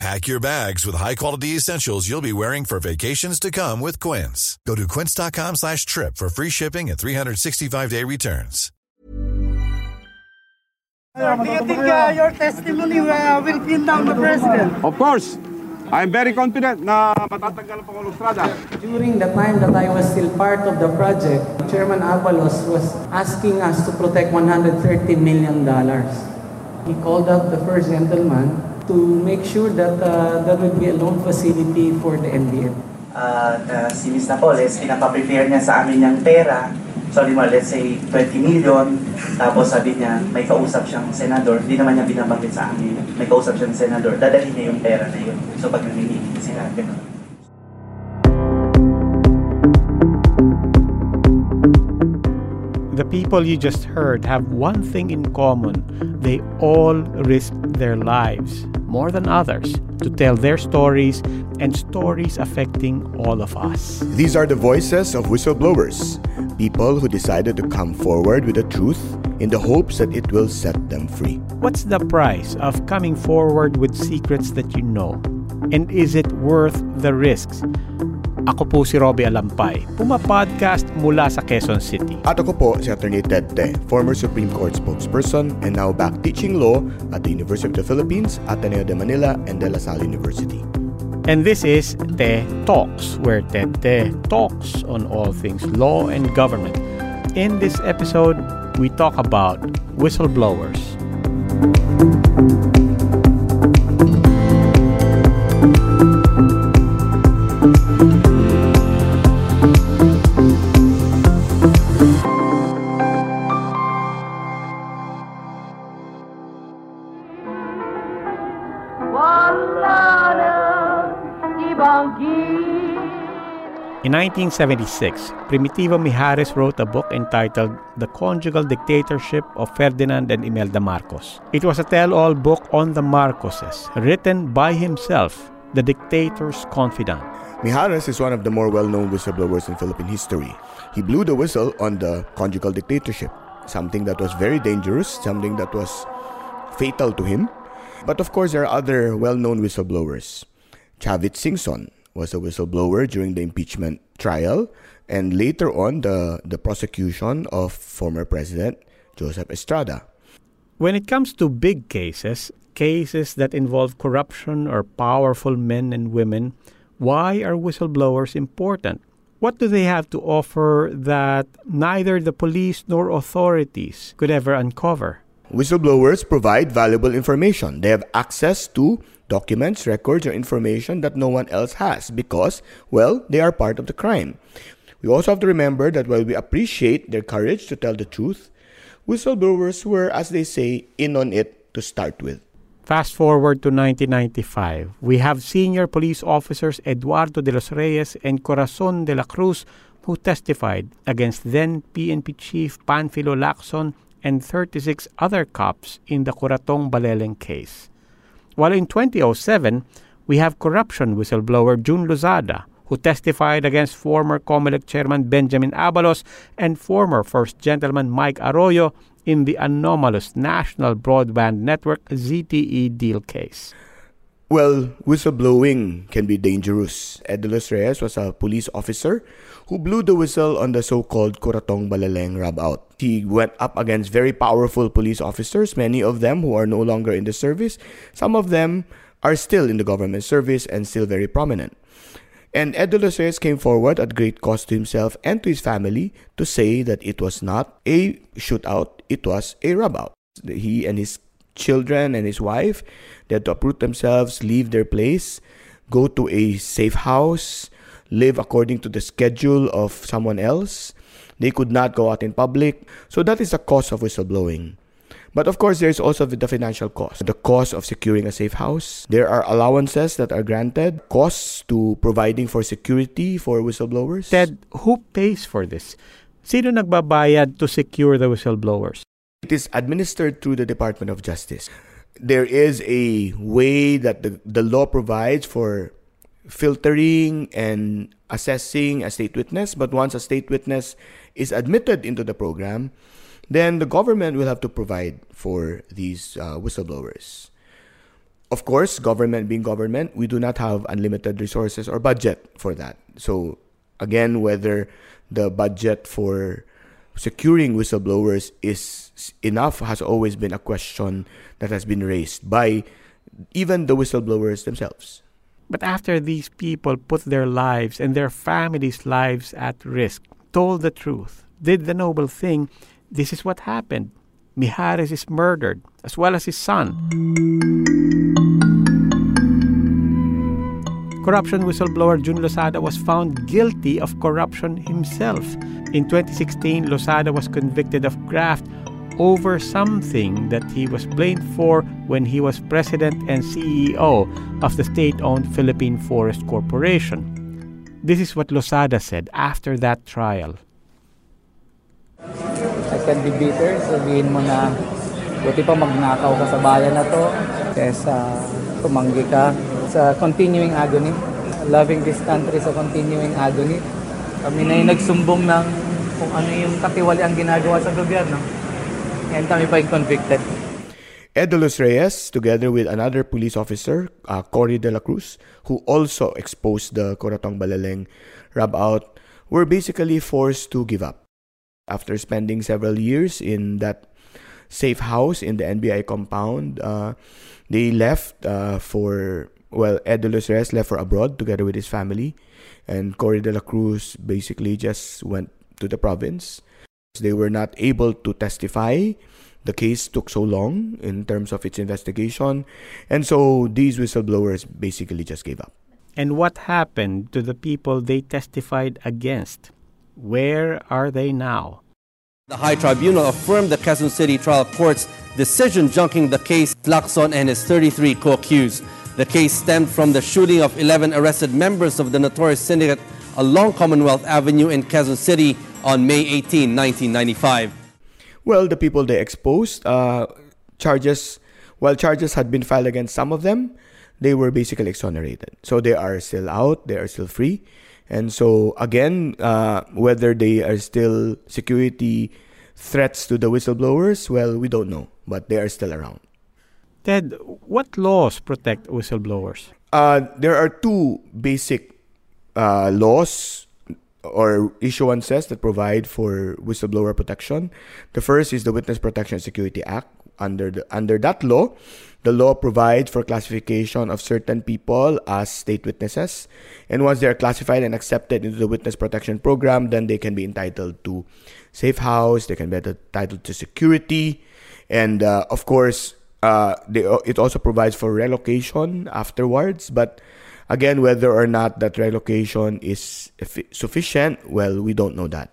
Pack your bags with high-quality essentials you'll be wearing for vacations to come with Quince. Go to quince.com slash trip for free shipping and 365-day returns. Do you think uh, your testimony uh, will pin down the president? Of course, I'm very confident na matatanggal ang Pangulong Estrada. During the time that I was still part of the project, Chairman Abalos was asking us to protect $130 million. He called up the first gentleman to make sure that uh, there would be a loan facility for the NDF. At uh, si Ms. Napoles, pinapa-prepare niya sa amin yung pera. Sorry mo, let's say 20 million. Tapos sabi niya, may kausap siyang senador. Hindi naman niya binabanggit sa amin. May kausap siyang senador. Dadalhin niya yung pera na yun. So pag namimili sila, ganun. People you just heard have one thing in common they all risked their lives, more than others, to tell their stories and stories affecting all of us. These are the voices of whistleblowers, people who decided to come forward with the truth in the hopes that it will set them free. What's the price of coming forward with secrets that you know? And is it worth the risks? Ako po si Robbie Alampay, pumapodcast mula sa Quezon City. At ako po si Attorney Ted Te, former Supreme Court spokesperson and now back teaching law at the University of the Philippines, Ateneo de Manila, and De La Salle University. And this is Te Talks, where Ted Te talks on all things law and government. In this episode, we talk about whistleblowers. 1976, Primitivo Mijares wrote a book entitled The Conjugal Dictatorship of Ferdinand and Imelda Marcos. It was a tell all book on the Marcoses, written by himself, the dictator's confidant. Mijares is one of the more well-known whistleblowers in Philippine history. He blew the whistle on the conjugal dictatorship, something that was very dangerous, something that was fatal to him. But of course, there are other well-known whistleblowers. Chavit Singson was a whistleblower during the impeachment trial and later on the, the prosecution of former President Joseph Estrada. When it comes to big cases, cases that involve corruption or powerful men and women, why are whistleblowers important? What do they have to offer that neither the police nor authorities could ever uncover? Whistleblowers provide valuable information. They have access to documents, records, or information that no one else has because, well, they are part of the crime. We also have to remember that while we appreciate their courage to tell the truth, whistleblowers were, as they say, in on it to start with. Fast forward to 1995, we have senior police officers Eduardo de los Reyes and Corazon de la Cruz who testified against then PNP Chief Panfilo Lacson and 36 other cops in the Kuratong Baleleng case. While in 2007, we have corruption whistleblower Jun Lozada, who testified against former COMELEC chairman Benjamin Abalos and former First Gentleman Mike Arroyo in the anomalous National Broadband Network ZTE deal case. Well, whistleblowing can be dangerous. Ed de los Reyes was a police officer who blew the whistle on the so-called Kuratong Baleleng rub out. He went up against very powerful police officers, many of them who are no longer in the service. Some of them are still in the government service and still very prominent. And Ed de los Reyes came forward at great cost to himself and to his family to say that it was not a shootout, it was a rub out. He and his children and his wife they had to uproot themselves, leave their place, go to a safe house, live according to the schedule of someone else. They could not go out in public. So that is the cost of whistleblowing. But of course, there's also the financial cost. The cost of securing a safe house. There are allowances that are granted, costs to providing for security for whistleblowers. Ted, who pays for this? Sino nagbabayad to secure the whistleblowers? It is administered through the Department of Justice. There is a way that the, the law provides for filtering and assessing a state witness, but once a state witness is admitted into the program, then the government will have to provide for these uh, whistleblowers. Of course, government being government, we do not have unlimited resources or budget for that. So, again, whether the budget for securing whistleblowers is enough has always been a question that has been raised by even the whistleblowers themselves. But after these people put their lives and their families' lives at risk, told the truth, did the noble thing, this is what happened. Mijares is murdered, as well as his son. Corruption whistleblower Jun Lozada was found guilty of corruption himself. In 2016, Lozada was convicted of graft over something that he was blamed for when he was president and CEO of the state owned Philippine Forest Corporation. This is what Lozada said after that trial. I can be bitter, sabihin mo na buti pa magnakaw ka sa bayan na to kesa tumanggi ka sa continuing agony. Loving this country sa continuing agony. Kami na yung nagsumbong ng kung ano yung katiwali ang ginagawa sa gobyerno. And kami pa yung convicted. Ed de los Reyes, together with another police officer, uh, Cory de la Cruz, who also exposed the Kuratong Baleleng rub out, were basically forced to give up. After spending several years in that safe house in the NBI compound, uh, they left uh, for, well, Ed de los Reyes left for abroad together with his family, and Cory de la Cruz basically just went to the province. They were not able to testify the case took so long in terms of its investigation. And so these whistleblowers basically just gave up. And what happened to the people they testified against? Where are they now? The High Tribunal affirmed the Quezon City Trial Court's decision junking the case Lacson and his 33 co-accused. The case stemmed from the shooting of 11 arrested members of the notorious syndicate along Commonwealth Avenue in Quezon City on May 18, 1995. Well, the people they exposed, uh, charges, while charges had been filed against some of them, they were basically exonerated. So they are still out, they are still free. And so, again, uh, whether they are still security threats to the whistleblowers, well, we don't know, but they are still around. Ted, what laws protect whistleblowers? Uh, there are two basic uh, laws or issuances that provide for whistleblower protection. The first is the Witness Protection Security Act. Under the, under that law, the law provides for classification of certain people as state witnesses, and once they are classified and accepted into the witness protection program, then they can be entitled to safe house. They can be entitled to security, and uh, of course, uh, they, it also provides for relocation afterwards. But Again, whether or not that relocation is sufficient, well, we don't know that.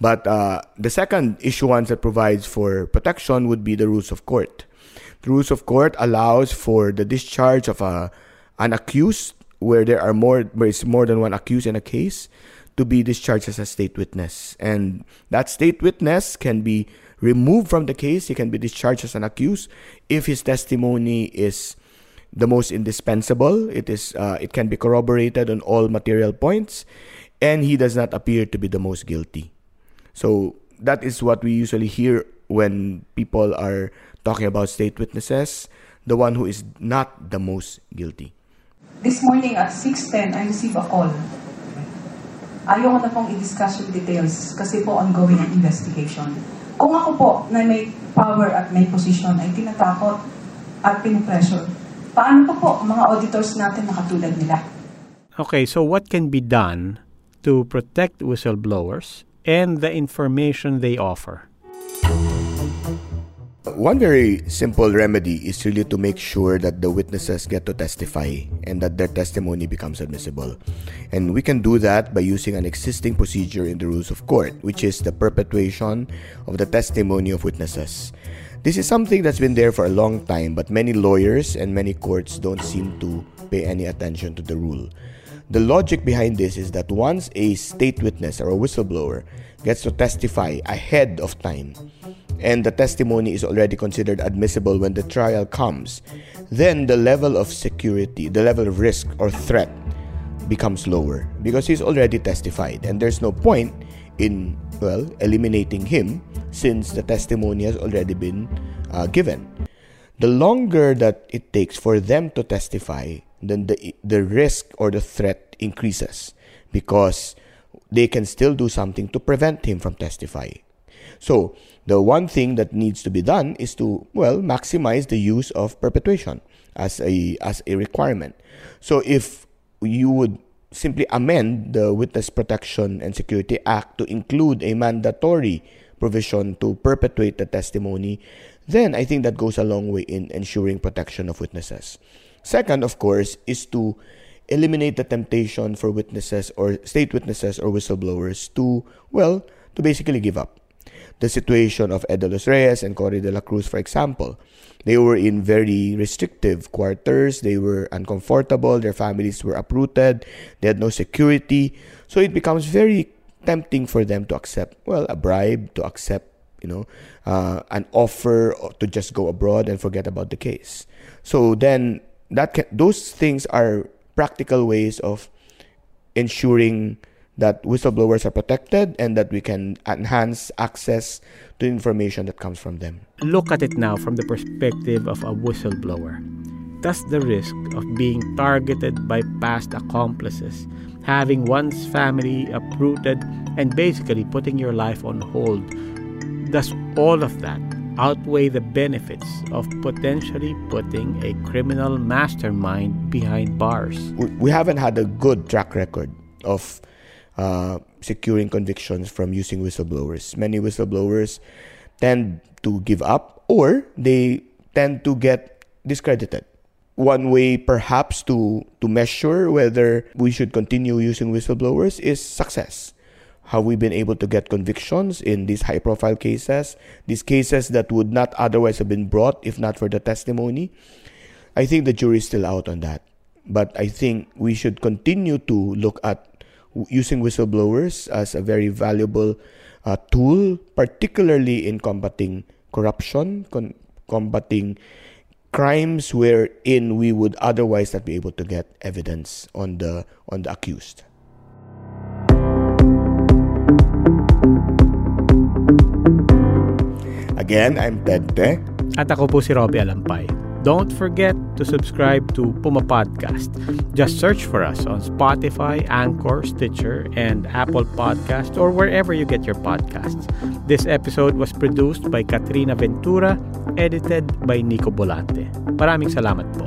But uh, the second issuance that provides for protection would be the rules of court. The rules of court allows for the discharge of a, an accused where there are more where is more than one accused in a case to be discharged as a state witness. And that state witness can be removed from the case, he can be discharged as an accused if his testimony is the most indispensable. It is uh, it can be corroborated on all material points, and he does not appear to be the most guilty. So that is what we usually hear when people are talking about state witnesses, the one who is not the most guilty. This morning at 6.10, I received a call. Ayaw ko na pong i-discuss yung details kasi po ongoing ang investigation. Kung ako po na may power at may position ay tinatakot at pinipressure, Paano po po mga auditors natin nakatulad nila? Okay, so what can be done to protect whistleblowers and the information they offer? One very simple remedy is really to make sure that the witnesses get to testify and that their testimony becomes admissible. And we can do that by using an existing procedure in the rules of court, which is the perpetuation of the testimony of witnesses. This is something that's been there for a long time, but many lawyers and many courts don't seem to pay any attention to the rule. The logic behind this is that once a state witness or a whistleblower gets to testify ahead of time, and the testimony is already considered admissible when the trial comes, then the level of security, the level of risk or threat becomes lower because he's already testified. And there's no point in well eliminating him since the testimony has already been uh, given. The longer that it takes for them to testify then the the risk or the threat increases because they can still do something to prevent him from testifying so the one thing that needs to be done is to well maximize the use of perpetuation as a as a requirement so if you would simply amend the Witness Protection and Security Act to include a mandatory provision to perpetuate the testimony, then I think that goes a long way in ensuring protection of witnesses. Second, of course, is to eliminate the temptation for witnesses or state witnesses or whistleblowers to, well, to basically give up. The situation of Ed de los Reyes and Cory de la Cruz, for example. They were in very restrictive quarters. They were uncomfortable. Their families were uprooted. They had no security. So it becomes very tempting for them to accept, well, a bribe, to accept, you know, uh, an offer to just go abroad and forget about the case. So then that can, those things are practical ways of ensuring that whistleblowers are protected and that we can enhance access to information that comes from them. Look at it now from the perspective of a whistleblower. Does the risk of being targeted by past accomplices, having one's family uprooted, and basically putting your life on hold, does all of that outweigh the benefits of potentially putting a criminal mastermind behind bars? We haven't had a good track record of uh, securing convictions from using whistleblowers. Many whistleblowers tend to give up or they tend to get discredited. One way, perhaps, to, to measure whether we should continue using whistleblowers is success. Have we been able to get convictions in these high profile cases, these cases that would not otherwise have been brought if not for the testimony? I think the jury is still out on that. But I think we should continue to look at using whistleblowers as a very valuable uh, tool, particularly in combating corruption, con- combating crimes wherein we would otherwise not be able to get evidence on the on the accused. Again, I'm Tente. At ako po si Robbie Alampay. Don't forget to subscribe to Puma Podcast. Just search for us on Spotify, Anchor, Stitcher, and Apple Podcast or wherever you get your podcasts. This episode was produced by Katrina Ventura, edited by Nico Bolante. Maraming salamat po.